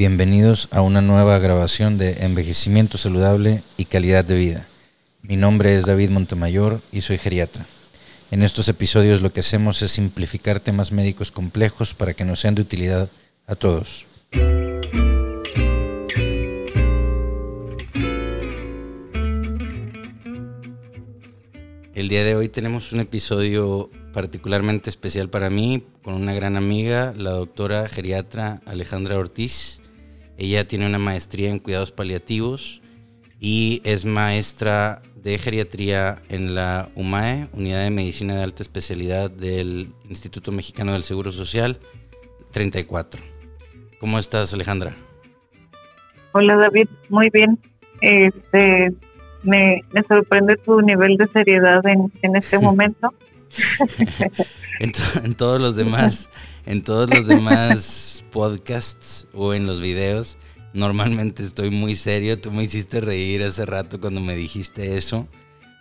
Bienvenidos a una nueva grabación de Envejecimiento Saludable y Calidad de Vida. Mi nombre es David Montemayor y soy geriatra. En estos episodios lo que hacemos es simplificar temas médicos complejos para que nos sean de utilidad a todos. El día de hoy tenemos un episodio particularmente especial para mí con una gran amiga, la doctora geriatra Alejandra Ortiz. Ella tiene una maestría en cuidados paliativos y es maestra de geriatría en la UMAE, Unidad de Medicina de Alta Especialidad del Instituto Mexicano del Seguro Social 34. ¿Cómo estás, Alejandra? Hola, David. Muy bien. Este, me, sorprende tu nivel de seriedad en, en este momento. en, todos los demás, en todos los demás podcasts o en los videos, normalmente estoy muy serio. Tú me hiciste reír hace rato cuando me dijiste eso.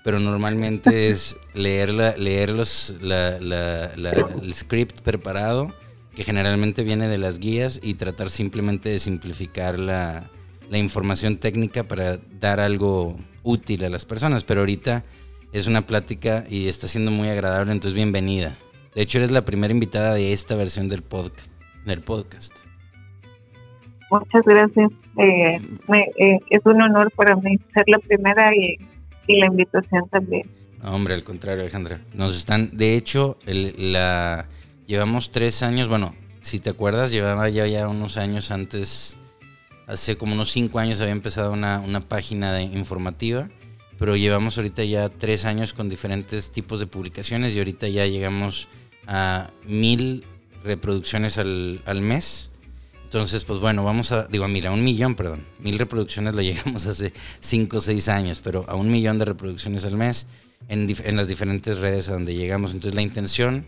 Pero normalmente es leer, la, leer los, el script preparado, que generalmente viene de las guías, y tratar simplemente de simplificar la, la información técnica para dar algo útil a las personas, pero ahorita es una plática y está siendo muy agradable, entonces bienvenida. De hecho, eres la primera invitada de esta versión del podcast. Del podcast. Muchas gracias. Eh, eh, es un honor para mí ser la primera y, la invitación también. hombre, al contrario, Alejandra. Nos están, de hecho, la llevamos tres años, bueno, si te acuerdas, llevaba ya, ya unos años antes hace como unos cinco años había empezado una, página de informativa, pero llevamos ahorita ya tres años con diferentes tipos de publicaciones y ahorita ya llegamos a mil reproducciones al, mes. Entonces, pues bueno, vamos a, digo, mira, un millón, perdón, mil reproducciones lo llegamos hace cinco o seis años, pero a un millón de reproducciones al mes en, en las diferentes redes a donde llegamos. Entonces, la intención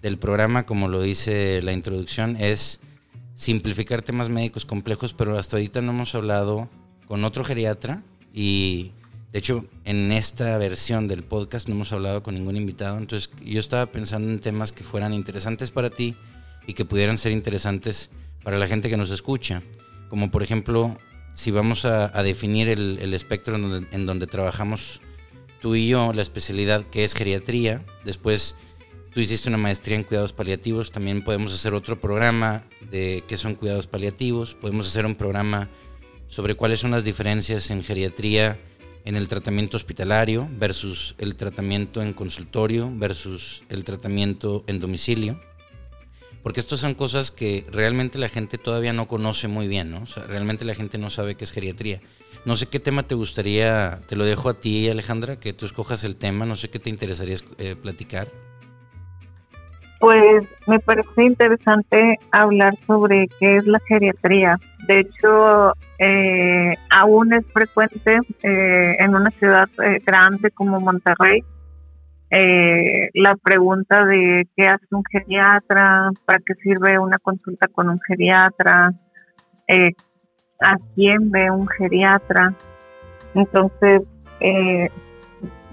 del programa, como lo dice la introducción, es simplificar temas médicos complejos, pero hasta ahorita no hemos hablado con otro geriatra y de hecho en esta versión del podcast no hemos hablado con ningún invitado, entonces yo estaba pensando en temas que fueran interesantes para ti y que pudieran ser interesantes para la gente que nos escucha, como por ejemplo si vamos a, definir el, espectro en donde, en donde trabajamos tú y yo, la especialidad que es geriatría, después Tú hiciste una maestría en cuidados paliativos, también podemos hacer otro programa de qué son cuidados paliativos, podemos hacer un programa sobre cuáles son las diferencias en geriatría en el tratamiento hospitalario versus el tratamiento en consultorio versus el tratamiento en domicilio. Porque estas son cosas que realmente la gente todavía no conoce muy bien, ¿no? O sea, realmente la gente no sabe qué es geriatría. No sé qué tema te gustaría, te lo dejo a ti, Alejandra, que tú escojas el tema, no sé qué te interesaría eh, platicar. Pues me parece interesante hablar sobre qué es la geriatría. De hecho, eh, aún es frecuente eh, en una ciudad eh, grande como Monterrey la pregunta de qué hace un geriatra, para qué sirve una consulta con un geriatra, a quién ve un geriatra. Entonces,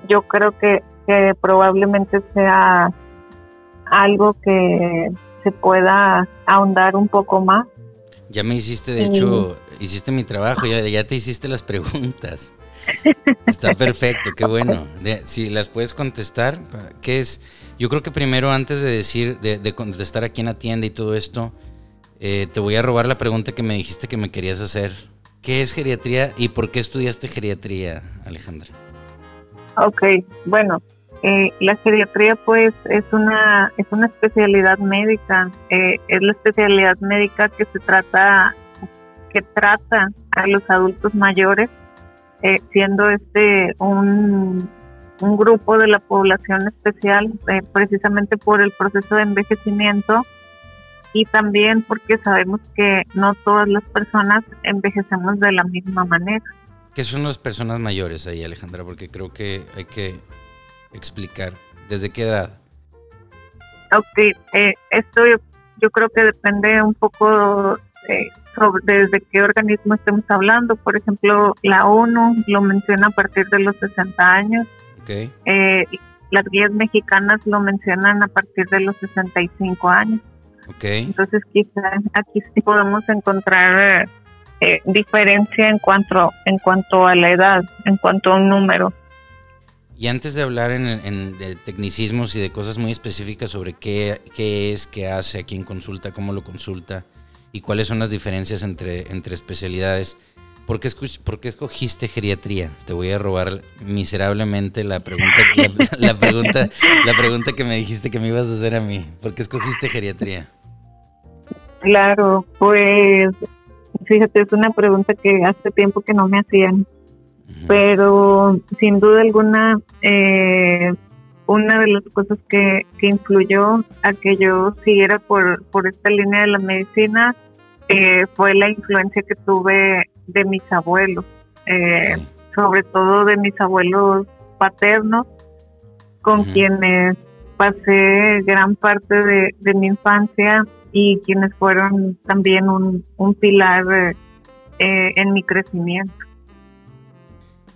yo creo que probablemente sea algo que se pueda ahondar un poco más. Ya me hiciste, de hecho, hiciste mi trabajo, ya, ya te hiciste las preguntas. Está perfecto, qué bueno. si las puedes contestar, ¿qué es? Yo creo que primero, antes de decir, de, contestar a quién atiende y todo esto, eh, te voy a robar la pregunta que me dijiste que me querías hacer. ¿Qué es geriatría y por qué estudiaste geriatría, Alejandra? Ok, bueno, eh, la geriatría pues es una es una especialidad médica eh, es la especialidad médica que se trata que trata a los adultos mayores eh, siendo este un, un, grupo de la población especial precisamente por el proceso de envejecimiento y también porque sabemos que no todas las personas envejecemos de la misma manera. ¿Qué son las personas mayores ahí, Alejandra? Porque creo que hay que explicar? ¿Desde qué edad? Ok, eh, esto yo, creo que depende un poco eh, sobre desde qué organismo estemos hablando. Por ejemplo, la ONU lo menciona a partir de los 60 años. Okay. Eh, las guías mexicanas lo mencionan a partir de los 65 años. Okay. Entonces quizá aquí sí podemos encontrar eh, diferencia en cuanto, en cuanto a la edad, en cuanto a un número. Y antes de hablar en, de tecnicismos y de cosas muy específicas sobre qué, qué es, qué hace, a quién consulta, cómo lo consulta y cuáles son las diferencias entre, entre especialidades, ¿por qué, ¿por escogiste geriatría? Te voy a robar miserablemente la pregunta, la, pregunta, la pregunta que me dijiste que me ibas a hacer a mí. ¿Por qué escogiste geriatría? Claro, pues fíjate, es una pregunta que hace tiempo que no me hacían pero sin duda alguna eh, una de las cosas que, influyó a que yo siguiera por, por esta línea de la medicina eh, fue la influencia que tuve de mis abuelos, eh, sobre todo de mis abuelos paternos, con quienes pasé gran parte de, mi infancia y quienes fueron también un, un pilar en mi crecimiento.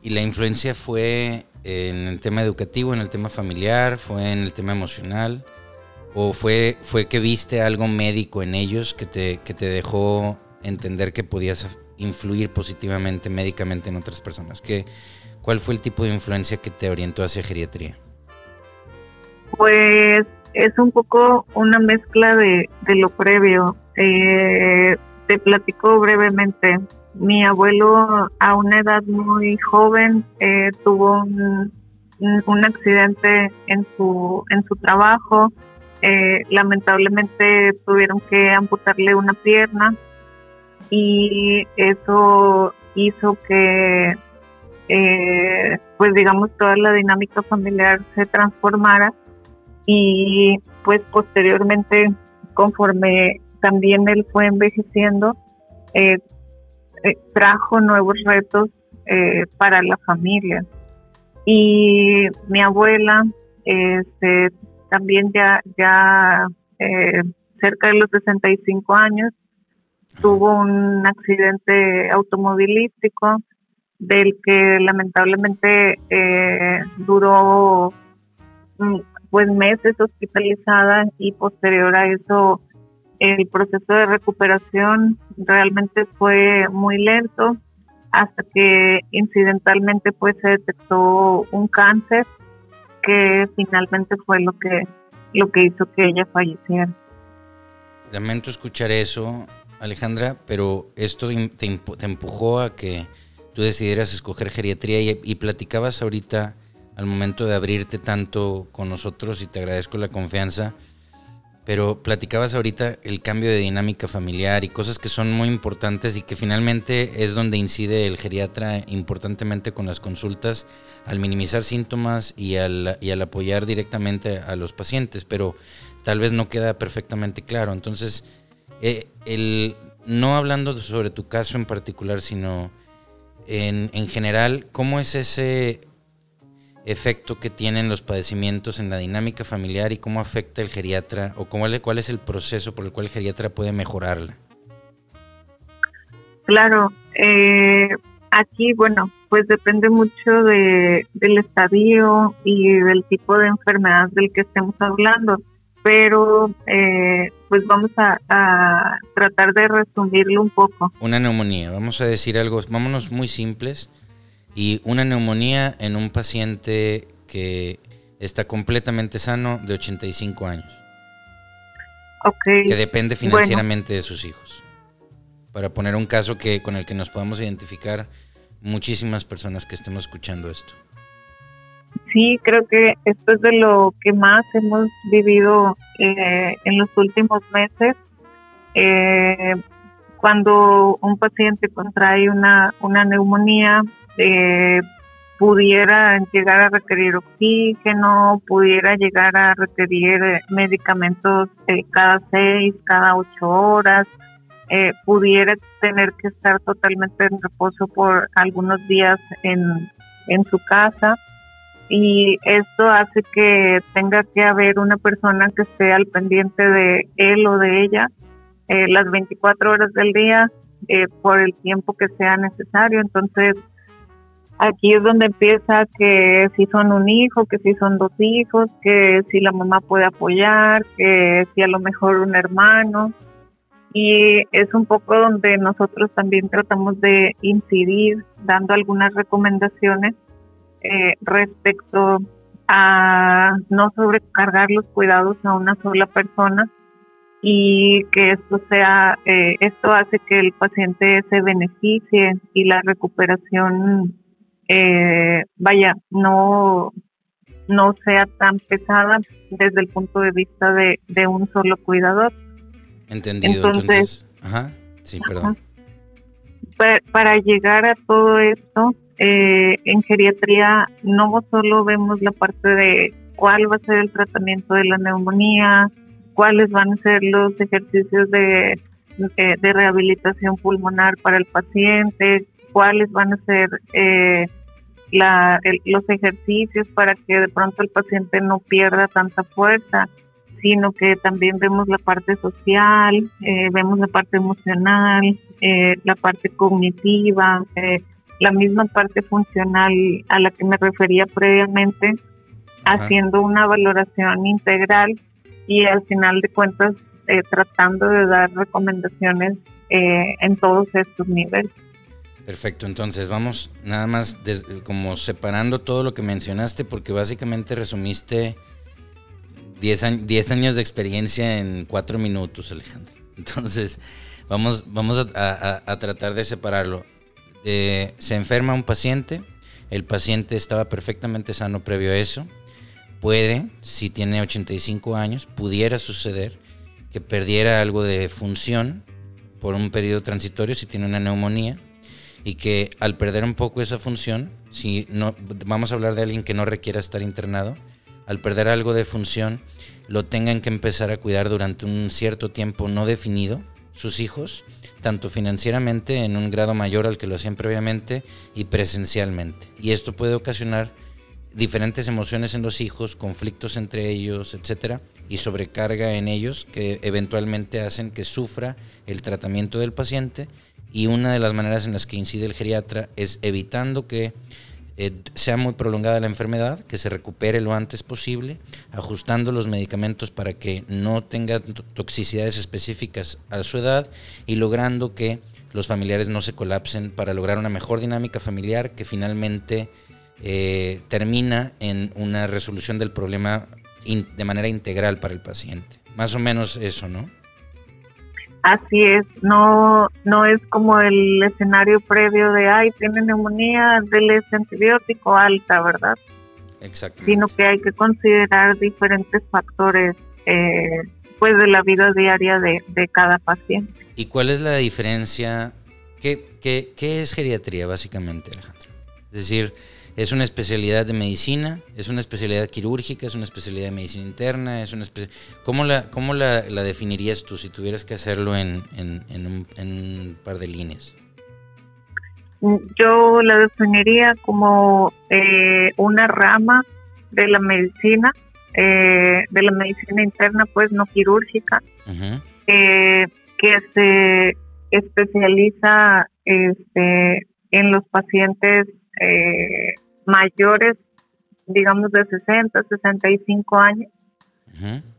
¿Y la influencia fue en el tema educativo, en el tema familiar, fue en el tema emocional? ¿O fue, fue que viste algo médico en ellos que te, que te dejó entender que podías influir positivamente médicamente en otras personas? ¿Qué, ¿Cuál fue el tipo de influencia que te orientó hacia geriatría? Pues es un poco una mezcla de, de lo previo. Eh, te platico brevemente mi abuelo a una edad muy joven eh, tuvo un, accidente en su en su trabajo. Eh, lamentablemente tuvieron que amputarle una pierna y eso hizo que eh, pues digamos toda la dinámica familiar se transformara y pues posteriormente conforme también él fue envejeciendo eh, eh, trajo nuevos retos eh, para la familia. Y mi abuela, este, también ya, ya eh, cerca de los 65 años, tuvo un accidente automovilístico del que lamentablemente duró mm, pues meses hospitalizada y posterior a eso el proceso de recuperación realmente fue muy lento hasta que incidentalmente pues se detectó un cáncer que finalmente fue lo que lo que hizo que ella falleciera. Lamento escuchar eso, Alejandra, pero esto te, empujó a que tú decidieras escoger geriatría y, y platicabas ahorita al momento de abrirte tanto con nosotros y te agradezco la confianza pero platicabas ahorita el cambio de dinámica familiar y cosas que son muy importantes y que finalmente es donde incide el geriatra importantemente con las consultas al minimizar síntomas y al, y al apoyar directamente a los pacientes, pero tal vez no queda perfectamente claro. Entonces, eh, el, no hablando sobre tu caso en particular, sino en, en general, ¿cómo es ese efecto que tienen los padecimientos en la dinámica familiar y cómo afecta el geriatra o cómo, cuál es el proceso por el cual el geriatra puede mejorarla. Claro, eh, aquí, bueno, pues depende mucho de, del estadio y del tipo de enfermedad del que estemos hablando, pero eh, pues vamos a, a, tratar de resumirlo un poco. Una neumonía, vamos a decir algo, vámonos muy simples y una neumonía en un paciente que está completamente sano de 85 años. Que depende financieramente de sus hijos. Para poner un caso que con el que nos podamos identificar muchísimas personas que estemos escuchando esto. Sí, creo que esto es de lo que más hemos vivido eh, en los últimos meses. Eh, cuando un paciente contrae una, una neumonía, eh, pudiera llegar a requerir oxígeno, pudiera llegar a requerir eh, medicamentos eh, cada seis, cada ocho horas, eh, pudiera tener que estar totalmente en reposo por algunos días en, en su casa y esto hace que tenga que haber una persona que esté al pendiente de él o de ella las 24 horas del día por el tiempo que sea necesario. Entonces, Aquí es donde empieza que si son un hijo, que si son dos hijos, que si la mamá puede apoyar, que si a lo mejor un hermano. Y es un poco donde nosotros también tratamos de incidir, dando algunas recomendaciones eh, respecto a no sobrecargar los cuidados a una sola persona y que esto sea, eh, esto hace que el paciente se beneficie y la recuperación eh, vaya, no, no sea tan pesada desde el punto de vista de, de un solo cuidador. Entendido. Entonces, ajá, sí, perdón. Para, llegar a todo esto, eh, en geriatría no solo vemos la parte de cuál va a ser el tratamiento de la neumonía, cuáles van a ser los ejercicios de, de, rehabilitación pulmonar para el paciente, cuáles van a ser eh, la, los ejercicios para que de pronto el paciente no pierda tanta fuerza, sino que también vemos la parte social, eh, vemos la parte emocional, eh, la parte cognitiva, eh, la misma parte funcional a la que me refería previamente, haciendo una valoración integral y al final de cuentas tratando de dar recomendaciones en todos estos niveles. Perfecto, entonces vamos nada más como separando todo lo que mencionaste porque básicamente resumiste 10, años de experiencia en 4 minutos, Alejandro. Entonces vamos, vamos a, tratar de separarlo. se enferma un paciente, el paciente estaba perfectamente sano previo a eso. Puede, si tiene 85 años, pudiera suceder que perdiera algo de función por un periodo transitorio si tiene una neumonía y que al perder un poco esa función, si no vamos a hablar de alguien que no requiera estar internado, al perder algo de función, lo tengan que empezar a cuidar durante un cierto tiempo no definido sus hijos, tanto financieramente en un grado mayor al que lo hacían previamente y presencialmente. Y esto puede ocasionar diferentes emociones en los hijos, conflictos entre ellos, etcétera, y sobrecarga en ellos que eventualmente hacen que sufra el tratamiento del paciente y una de las maneras en las que incide el geriatra es evitando que eh, sea muy prolongada la enfermedad, que se recupere lo antes posible, ajustando los medicamentos para que no tenga toxicidades específicas a su edad y logrando que los familiares no se colapsen para lograr una mejor dinámica familiar que finalmente eh, termina en una resolución del problema de manera integral para el paciente. Más o menos eso, ¿no? Así es, no, no es como el escenario previo de, ay, tiene neumonía, del antibiótico alta, ¿verdad? Exacto. Sino que hay que considerar diferentes factores, eh, pues, de la vida diaria de, de, cada paciente. ¿Y cuál es la diferencia? ¿Qué, qué, qué es geriatría, básicamente, Alejandro? Es decir, es una especialidad de medicina, es una especialidad quirúrgica, es una especialidad de medicina interna, es una ¿Cómo, la, cómo la, definirías tú si tuvieras que hacerlo en, un, par de líneas? Yo la definiría como eh, una rama de la medicina, eh, de la medicina interna, pues no quirúrgica, eh, que se especializa este, en los pacientes eh, mayores, digamos de 60, 65 años,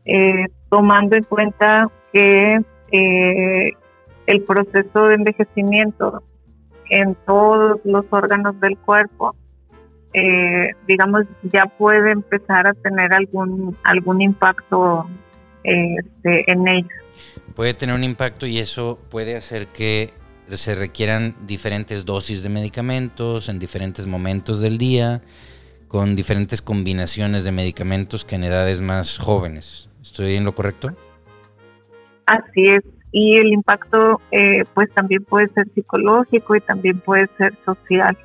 eh, tomando en cuenta que eh, el proceso de envejecimiento en todos los órganos del cuerpo, eh, digamos, ya puede empezar a tener algún, algún impacto este, en ellos. Puede tener un impacto y eso puede hacer que se requieran diferentes dosis de medicamentos en diferentes momentos del día, con diferentes combinaciones de medicamentos que en edades más jóvenes. ¿Estoy en lo correcto? Así es. Y el impacto eh, pues también puede ser psicológico y también puede ser social.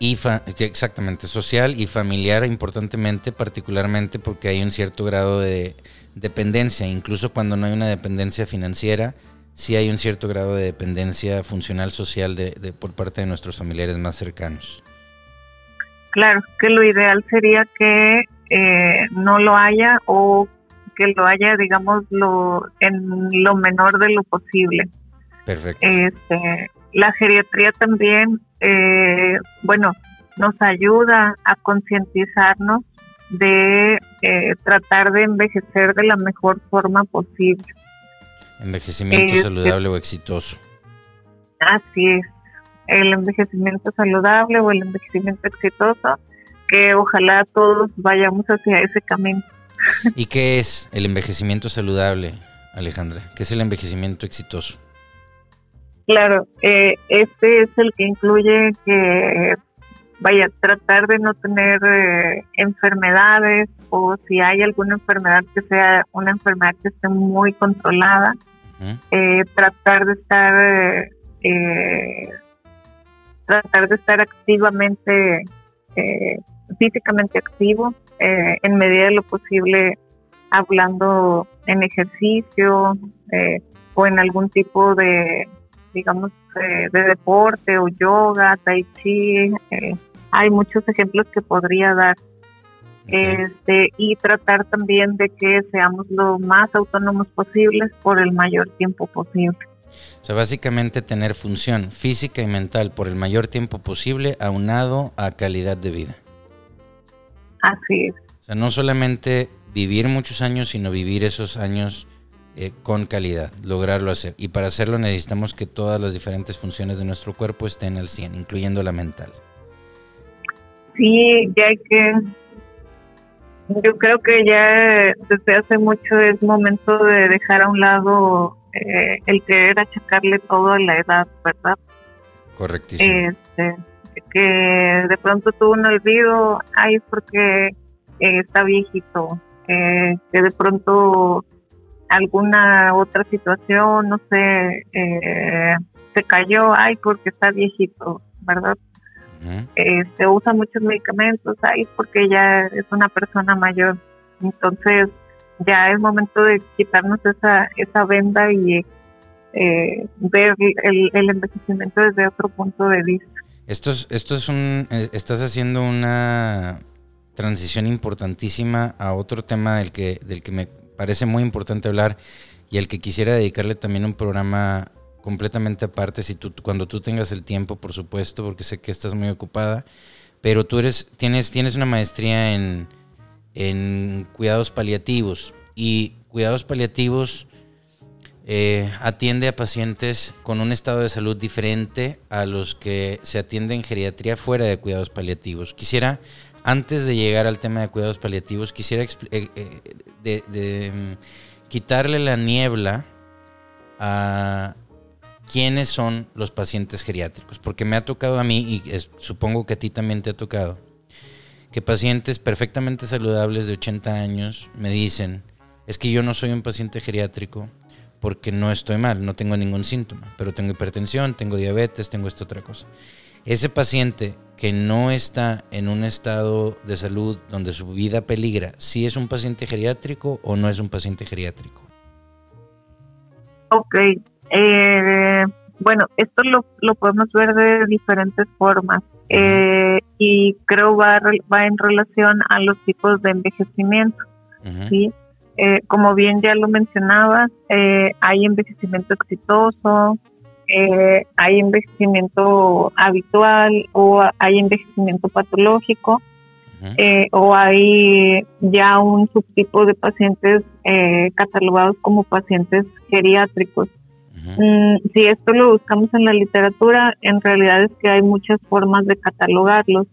Y exactamente, social y familiar importantemente, particularmente porque hay un cierto grado de dependencia, incluso cuando no hay una dependencia financiera, sí hay un cierto grado de dependencia funcional social de, por parte de nuestros familiares más cercanos. Claro, que lo ideal sería que eh, no lo haya o que lo haya, digamos, lo, en lo menor de lo posible. Perfecto. Este, la geriatría también, eh, bueno, nos ayuda a concientizarnos de eh, tratar de envejecer de la mejor forma posible. Envejecimiento saludable o exitoso. Así es, el envejecimiento saludable o el envejecimiento exitoso, que ojalá todos vayamos hacia ese camino. ¿Y qué es el envejecimiento saludable, Alejandra? ¿Qué es el envejecimiento exitoso? Claro, eh, este es el que incluye que vaya tratar de no tener eh, enfermedades o si hay alguna enfermedad que sea una enfermedad que esté muy controlada, eh, tratar de estar tratar de estar activamente físicamente activo en medida de lo posible hablando en ejercicio o en algún tipo de digamos, de deporte o yoga, tai chi. Eh, hay muchos ejemplos que podría dar. Este, y tratar también de que seamos lo más autónomos posibles por el mayor tiempo posible. O sea, básicamente tener función física y mental por el mayor tiempo posible aunado a calidad de vida. Así es. O sea, no solamente vivir muchos años, sino vivir esos años eh, con calidad, lograrlo hacer. Y para hacerlo necesitamos que todas las diferentes funciones de nuestro cuerpo estén al 100, incluyendo la mental. Sí, ya hay que... Yo creo que ya desde hace mucho es momento de dejar a un lado eh, el querer achacarle todo a la edad, ¿verdad? Correctísimo. Este, que de pronto tuvo un olvido, ay, es porque eh, está viejito, que de pronto alguna otra situación, no sé, eh, se cayó, ay, porque está viejito, ¿verdad? Eh, se usa muchos medicamentos, ay, porque ya es una persona mayor. Entonces, ya es momento de quitarnos esa, esa venda y eh, ver el, el, envejecimiento desde otro punto de vista. Esto es, esto es un, estás haciendo una transición importantísima a otro tema del que, del que me parece muy importante hablar y al que quisiera dedicarle también un programa completamente aparte, si tú, cuando tú tengas el tiempo, por supuesto, porque sé que estás muy ocupada, pero tú eres, tienes, tienes una maestría en, en cuidados paliativos y cuidados paliativos eh, atiende a pacientes con un estado de salud diferente a los que se atiende en geriatría fuera de cuidados paliativos. Quisiera antes de llegar al tema de cuidados paliativos, quisiera eh, eh, mm, quitarle la niebla a quiénes son los pacientes geriátricos, porque me ha tocado a mí, y supongo que a ti también te ha tocado, que pacientes perfectamente saludables de 80 años me dicen, es que yo no soy un paciente geriátrico porque no estoy mal, no tengo ningún síntoma, pero tengo hipertensión, tengo diabetes, tengo esta otra cosa. Ese paciente que no está en un estado de salud donde su vida peligra, si es un paciente geriátrico o no es un paciente geriátrico? Ok, eh, bueno, esto lo, lo, podemos ver de diferentes formas eh, y creo va, va en relación a los tipos de envejecimiento. ¿sí? Eh, como bien ya lo mencionabas, hay envejecimiento exitoso, eh, hay envejecimiento habitual o hay envejecimiento patológico eh, o hay ya un subtipo de pacientes eh, catalogados como pacientes geriátricos. Mm, si esto lo buscamos en la literatura, en realidad es que hay muchas formas de catalogarlos,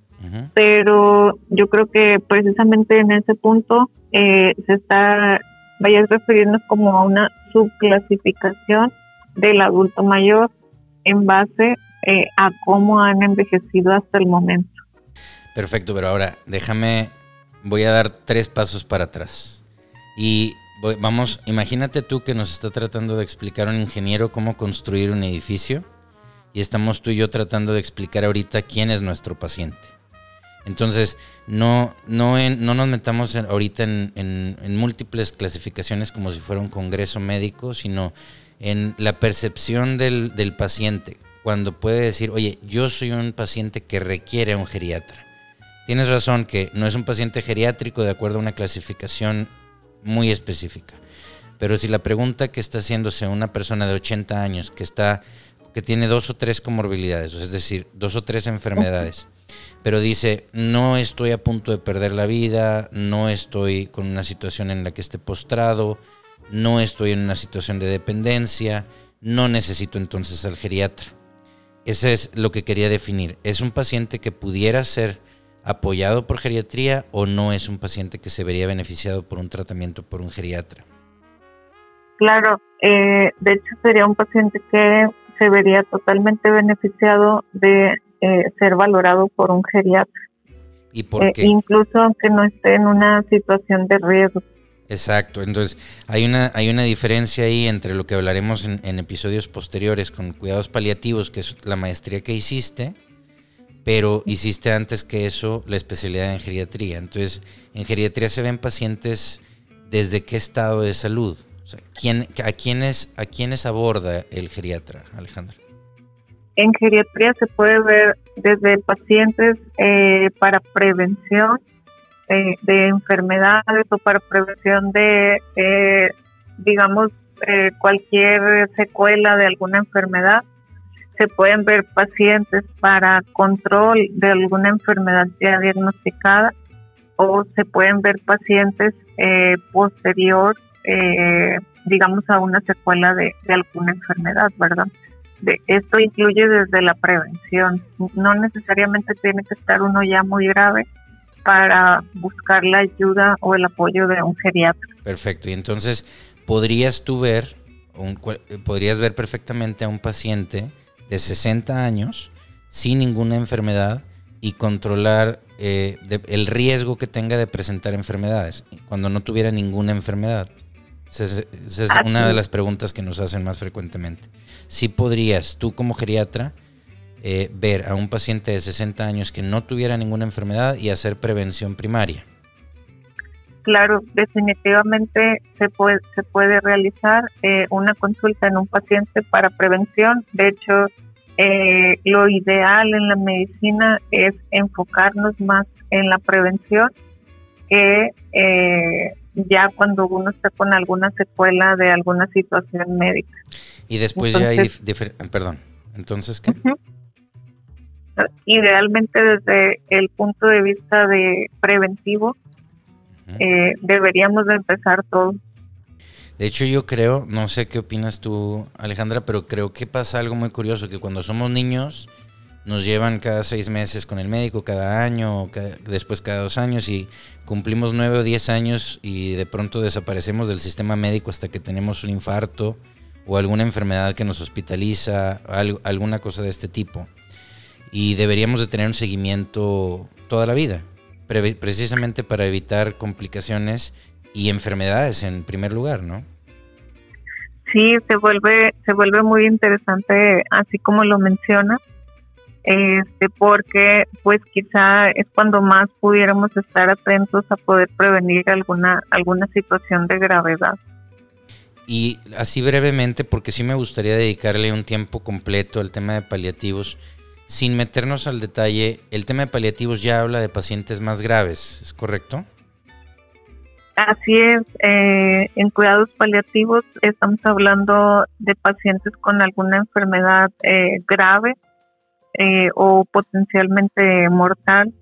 pero yo creo que precisamente en ese punto se está, vaya a referirnos como a una subclasificación del adulto mayor en base eh, a cómo han envejecido hasta el momento. Perfecto, pero ahora déjame, voy a dar tres pasos para atrás. Y vamos, imagínate tú que nos está tratando de explicar un ingeniero cómo construir un edificio y estamos tú y yo tratando de explicar ahorita quién es nuestro paciente. Entonces, no, no, no nos metamos ahorita en, en, múltiples clasificaciones como si fuera un congreso médico, sino en la percepción del, paciente, cuando puede decir, oye, yo soy un paciente que requiere un geriatra. Tienes razón que no es un paciente geriátrico de acuerdo a una clasificación muy específica. Pero si la pregunta que está haciéndose una persona de 80 años que está que tiene dos o tres comorbilidades, es decir, dos o tres enfermedades, pero dice, no estoy a punto de perder la vida, no estoy con una situación en la que esté postrado, no estoy en una situación de dependencia, no necesito entonces al geriatra. Ese es lo que quería definir. ¿Es un paciente que pudiera ser apoyado por geriatría o no es un paciente que se vería beneficiado por un tratamiento por un geriatra? Claro, eh, de hecho sería un paciente que se vería totalmente beneficiado de eh, ser valorado por un geriatra. ¿Y por eh, qué? incluso aunque no esté en una situación de riesgo. Exacto, entonces hay una, hay una diferencia ahí entre lo que hablaremos en, en, episodios posteriores con cuidados paliativos, que es la maestría que hiciste, pero hiciste antes que eso la especialidad en geriatría. Entonces, en geriatría se ven pacientes desde qué estado de salud. O sea, ¿quién, a, quiénes, ¿A quiénes aborda el geriatra, Alejandra? En geriatría se puede ver desde pacientes eh, para prevención eh, de enfermedades o para prevención de, eh, digamos, eh, cualquier secuela de alguna enfermedad. Se pueden ver pacientes para control de alguna enfermedad ya diagnosticada o se pueden ver pacientes eh, posterior, eh, digamos, a una secuela de, alguna enfermedad, ¿verdad? De, esto incluye desde la prevención. No necesariamente tiene que estar uno ya muy grave para buscar la ayuda o el apoyo de un geriatra. Perfecto. Y entonces, ¿podrías tú ver, un, podrías ver perfectamente a un paciente de 60 años sin ninguna enfermedad y controlar eh, el riesgo que tenga de presentar enfermedades cuando no tuviera ninguna enfermedad? Esa es, esa es una de las preguntas que nos hacen más frecuentemente. Si podrías tú como geriatra eh, ver a un paciente de 60 años que no tuviera ninguna enfermedad y hacer prevención primaria. Claro, definitivamente se puede, se puede realizar eh, una consulta en un paciente para prevención. De hecho, eh, lo ideal en la medicina es enfocarnos más en la prevención que eh, ya cuando uno está con alguna secuela de alguna situación médica. Y después entonces, ya hay, perdón, entonces qué? Uh -huh. Idealmente desde el punto de vista de preventivo. Eh, deberíamos de empezar todo. De hecho, yo creo, no sé qué opinas tú, Alejandra, pero creo que pasa algo muy curioso, que cuando somos niños nos llevan cada seis meses con el médico, cada año, cada, después cada dos años, y cumplimos nueve o diez años y de pronto desaparecemos del sistema médico hasta que tenemos un infarto o alguna enfermedad que nos hospitaliza, algo, alguna cosa de este tipo. Y deberíamos de tener un seguimiento toda la vida, pre precisamente para evitar complicaciones y enfermedades en primer lugar, ¿no? Sí, se vuelve, se vuelve muy interesante, así como lo menciona, este, porque pues quizá es cuando más pudiéramos estar atentos a poder prevenir alguna, alguna situación de gravedad. Y así brevemente, porque sí me gustaría dedicarle un tiempo completo al tema de paliativos, sin meternos al detalle, el tema de paliativos ya habla de pacientes más graves, ¿es correcto? Así es, eh, en cuidados paliativos estamos hablando de pacientes con alguna enfermedad eh, grave eh, o potencialmente mortal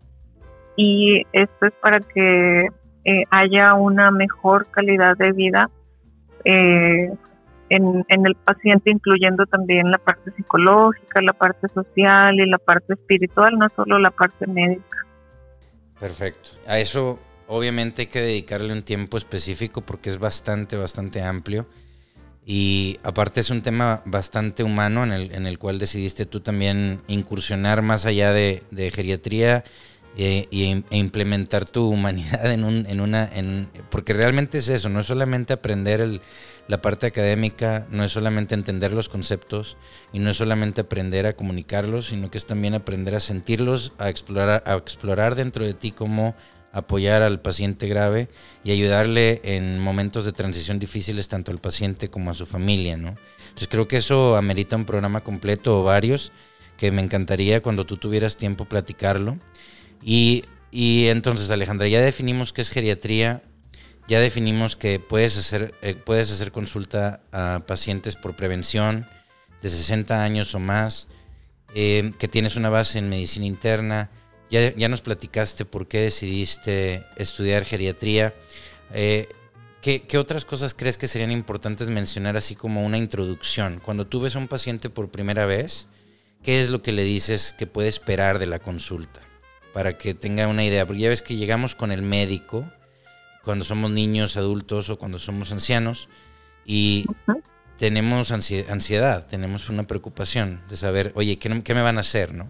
y esto es para que eh, haya una mejor calidad de vida en, el paciente, incluyendo también la parte psicológica, la parte social y la parte espiritual, no solo la parte médica. Perfecto. A eso obviamente hay que dedicarle un tiempo específico porque es bastante, bastante amplio. Y aparte es un tema bastante humano en el, en el cual decidiste tú también incursionar más allá de, de geriatría e, y, e, implementar tu humanidad en, un, en una... En, porque realmente es eso, no es solamente aprender el, la parte académica, no es solamente entender los conceptos y no es solamente aprender a comunicarlos, sino que es también aprender a sentirlos, a explorar, a explorar dentro de ti cómo apoyar al paciente grave y ayudarle en momentos de transición difíciles tanto al paciente como a su familia, ¿no? Entonces creo que eso amerita un programa completo o varios que me encantaría cuando tú tuvieras tiempo platicarlo. Y, entonces Alejandra, ya definimos qué es geriatría, ya definimos que puedes hacer, eh, puedes hacer consulta a pacientes por prevención de 60 años o más, eh, que tienes una base en medicina interna, ya, ya nos platicaste por qué decidiste estudiar geriatría. Eh, ¿qué, ¿Qué otras cosas crees que serían importantes mencionar así como una introducción? Cuando tú ves a un paciente por primera vez, ¿qué es lo que le dices que puede esperar de la consulta? Para que tenga una idea. Porque ya ves que llegamos con el médico cuando somos niños, adultos o cuando somos ancianos y tenemos ansiedad, tenemos una preocupación de saber, oye, ¿qué, me van a hacer? ¿no?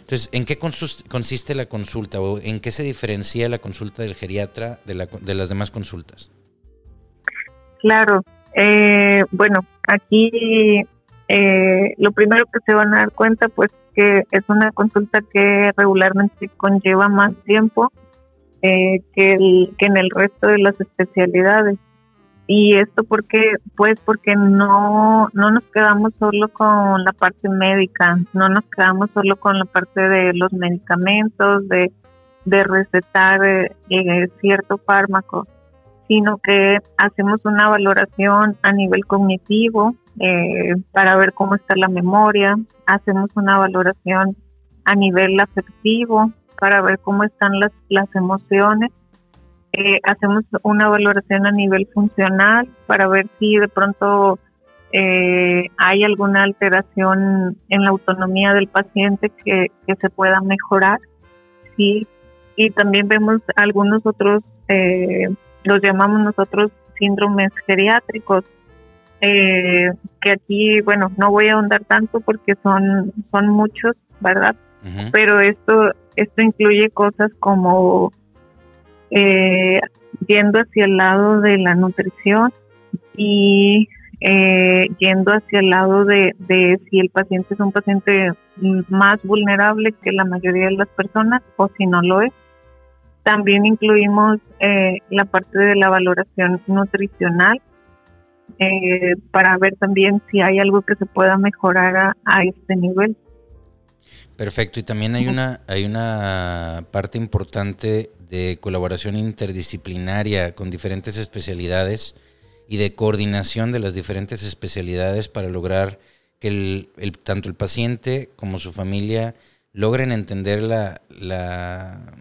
Entonces, ¿en qué consiste la consulta o en qué se diferencia la consulta del geriatra de, la, de las demás consultas? Claro, eh, bueno, aquí eh, lo primero que se van a dar cuenta, pues, que es una consulta que regularmente conlleva más tiempo eh, que, el, que en el resto de las especialidades. Y esto porque, pues porque no, no nos quedamos solo con la parte médica, no nos quedamos solo con la parte de los medicamentos, de, de recetar eh, eh, cierto fármaco, sino que hacemos una valoración a nivel cognitivo eh, para ver cómo está la memoria, hacemos una valoración a nivel afectivo para ver cómo están las, las emociones eh, hacemos una valoración a nivel funcional para ver si de pronto eh, hay alguna alteración en la autonomía del paciente que, se pueda mejorar. Sí. Y también vemos algunos otros, eh, los llamamos nosotros síndromes geriátricos, que aquí, bueno, no voy a ahondar tanto porque son, son muchos, ¿verdad? Pero esto, esto incluye cosas como eh, yendo hacia el lado de la nutrición y eh, yendo hacia el lado de, si el paciente es un paciente más vulnerable que la mayoría de las personas o si no lo es. También incluimos eh, la parte de la valoración nutricional eh, para ver también si hay algo que se pueda mejorar a, a este nivel. Perfecto, y también hay una, hay una parte importante de colaboración interdisciplinaria con diferentes especialidades y de coordinación de las diferentes especialidades para lograr que el, tanto el paciente como su familia logren entender la, la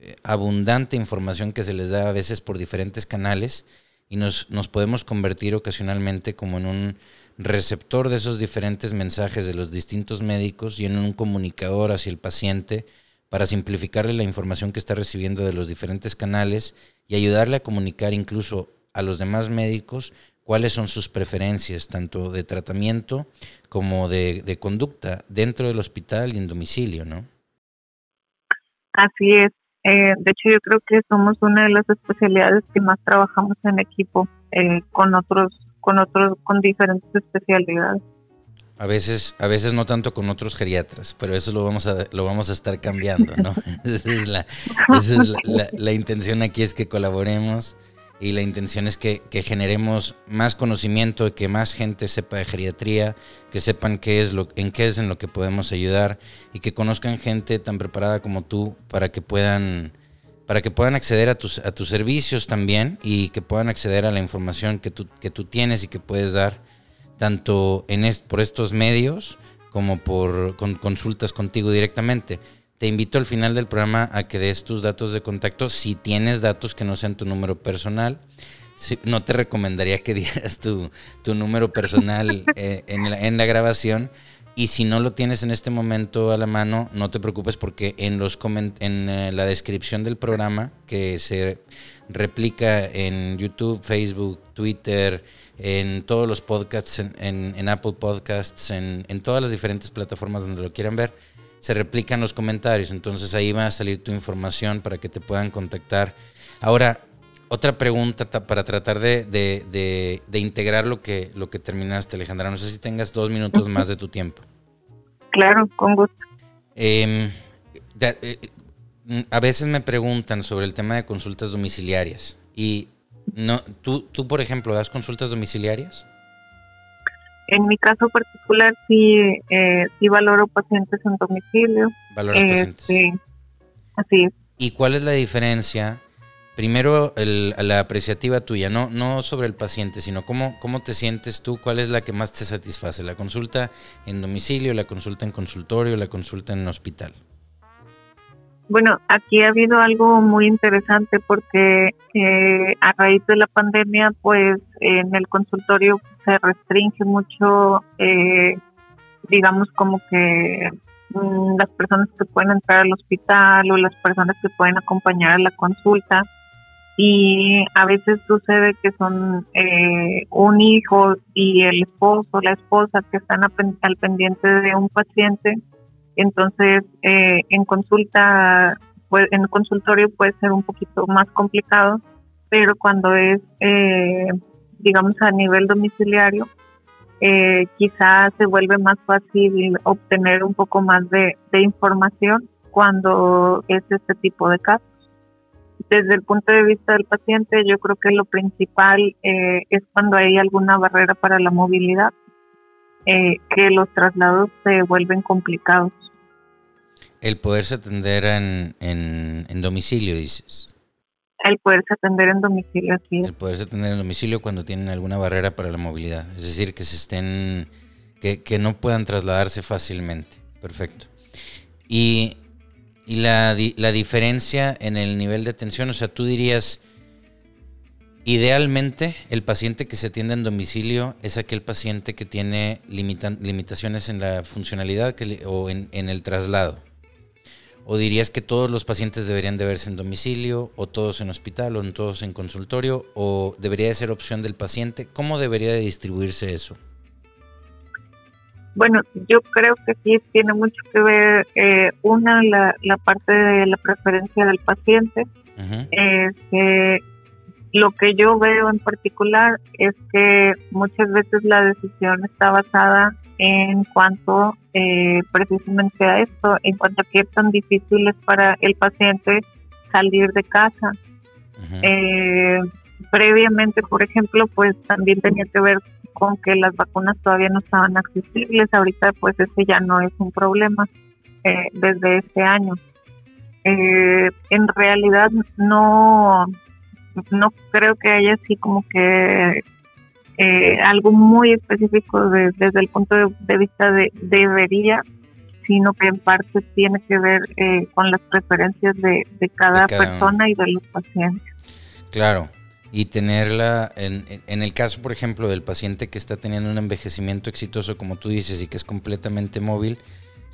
eh, abundante información que se les da a veces por diferentes canales y nos, nos podemos convertir ocasionalmente como en un receptor de esos diferentes mensajes de los distintos médicos y en un comunicador hacia el paciente para simplificarle la información que está recibiendo de los diferentes canales y ayudarle a comunicar incluso a los demás médicos cuáles son sus preferencias, tanto de tratamiento como de, conducta dentro del hospital y en domicilio, ¿no? Así es. Eh, de hecho, yo creo que somos una de las especialidades que más trabajamos en equipo eh, con otros con otros, con diferentes especialidades. A veces, a veces no tanto con otros geriatras, pero eso lo vamos a, lo vamos a estar cambiando, ¿no? esa es, la, esa es la, la, intención aquí es que colaboremos y la intención es que, que, generemos más conocimiento, que más gente sepa de geriatría, que sepan qué es lo, en qué es en lo que podemos ayudar y que conozcan gente tan preparada como tú para que puedan para que puedan acceder a tus, a tus servicios también y que puedan acceder a la información que tú, que tú tienes y que puedes dar tanto en por estos medios como por con consultas contigo directamente. Te invito al final del programa a que des tus datos de contacto si tienes datos que no sean tu número personal. no te recomendaría que dieras tu, tu número personal eh, en, la, en la grabación, y si no lo tienes en este momento a la mano, no te preocupes porque en, los en eh, la descripción del programa, que se replica en YouTube, Facebook, Twitter, en todos los podcasts, en, Apple Podcasts, en, todas las diferentes plataformas donde lo quieran ver, se replican los comentarios. Entonces ahí va a salir tu información para que te puedan contactar. Ahora, otra pregunta para tratar de, de, integrar lo que, lo que terminaste, Alejandra. No sé si tengas dos minutos más de tu tiempo. Claro, con gusto. Em, eh, a veces me preguntan sobre el tema de consultas domiciliarias. Y no, ¿tú, tú, por ejemplo, das consultas domiciliarias? En mi caso particular, sí, eh, sí valoro pacientes en domicilio. ¿Valoras pacientes? Sí, así es. ¿Y cuál es la diferencia primero la apreciativa tuya, no, no sobre el paciente, sino cómo, cómo te sientes tú, cuál es la que más te satisface, la consulta en domicilio, la consulta en consultorio, la consulta en hospital. Bueno, aquí ha habido algo muy interesante porque eh, a raíz de la pandemia, pues en el consultorio se restringe mucho, eh, digamos como que mm, las personas que pueden entrar al hospital o las personas que pueden acompañar a la consulta. Y a veces sucede que son eh, un hijo y el esposo, la esposa que están al pendiente de un paciente entonces, eh, en consulta, pues, en consultorio puede ser un poquito más complicado, pero cuando es, eh, digamos, a nivel domiciliario, eh, quizás se vuelve más fácil obtener un poco más de, información cuando es este tipo de casos. Desde el punto de vista del paciente, yo creo que lo principal es cuando hay alguna barrera para la movilidad, que los traslados se vuelven complicados. El poderse atender en, en, domicilio, dices. El poderse atender en domicilio, sí. El poderse atender en domicilio cuando tienen alguna barrera para la movilidad. Es decir, que se estén, que, que no puedan trasladarse fácilmente. Perfecto. Y, y la, la diferencia en el nivel de atención, o sea, tú dirías, Idealmente, el paciente que se atiende en domicilio es aquel paciente que tiene limitaciones en la funcionalidad o en, en, el traslado. ¿O dirías que todos los pacientes deberían de verse en domicilio, o todos en hospital, o todos en consultorio, o debería de ser opción del paciente? ¿Cómo debería de distribuirse eso? Bueno, yo creo que sí tiene mucho que ver, eh, una, la, la, parte de la preferencia del paciente. Lo que yo veo en particular es que muchas veces la decisión está basada en cuanto eh, precisamente a esto, en cuanto a es tan difícil es para el paciente salir de casa. Eh, previamente, por ejemplo, pues también tenía que ver con que las vacunas todavía no estaban accesibles. Ahorita, pues ese ya no es un problema eh, desde este año. en realidad no no creo que haya así como que eh, algo muy específico desde el punto de, vista de debería, sino que en parte tiene que ver eh, con las preferencias de, cada, persona y de los pacientes. Claro, y tenerla, en, en el caso, por ejemplo, del paciente que está teniendo un envejecimiento exitoso, como tú dices, y que es completamente móvil,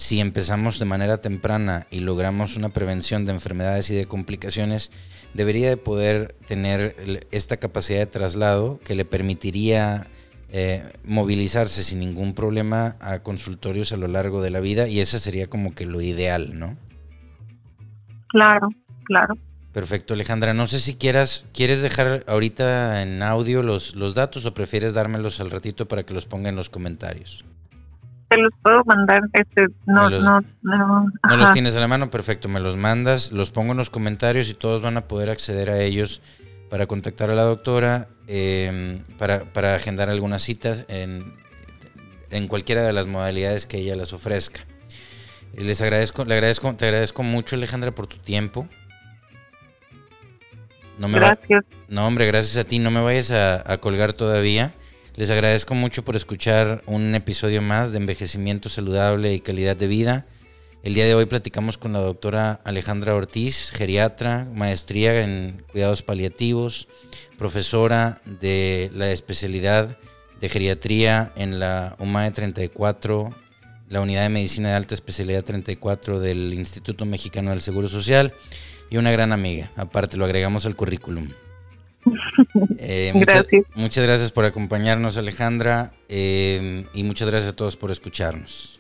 si empezamos de manera temprana y logramos una prevención de enfermedades y de complicaciones, debería de poder tener esta capacidad de traslado que le permitiría eh, movilizarse sin ningún problema a consultorios a lo largo de la vida y ese sería como que lo ideal, ¿no? Claro, claro. Perfecto, Alejandra. No sé si quieras, ¿quieres dejar ahorita en audio los, los datos o prefieres dármelos al ratito para que los ponga en los comentarios? Te los puedo mandar, este, no, no, no. No los tienes a la mano, perfecto, me los mandas, los pongo en los comentarios y todos van a poder acceder a ellos para contactar a la doctora, em, para, para, agendar algunas citas en, en cualquiera de las modalidades que ella las ofrezca. Les agradezco, le agradezco, te agradezco mucho Alejandra por tu tiempo. No me gracias. no, hombre, gracias a ti. No me vayas a colgar todavía. Les agradezco mucho por escuchar un episodio más de envejecimiento saludable y calidad de vida. El día de hoy platicamos con la doctora Alejandra Ortiz, geriatra, maestría en cuidados paliativos, profesora de la especialidad de geriatría en la UMAE 34, la Unidad de Medicina de Alta Especialidad 34 del Instituto Mexicano del Seguro Social y una gran amiga. Aparte, lo agregamos al currículum. Eh, muchas, gracias. muchas, gracias por acompañarnos, Alejandra, eh, y muchas gracias a todos por escucharnos.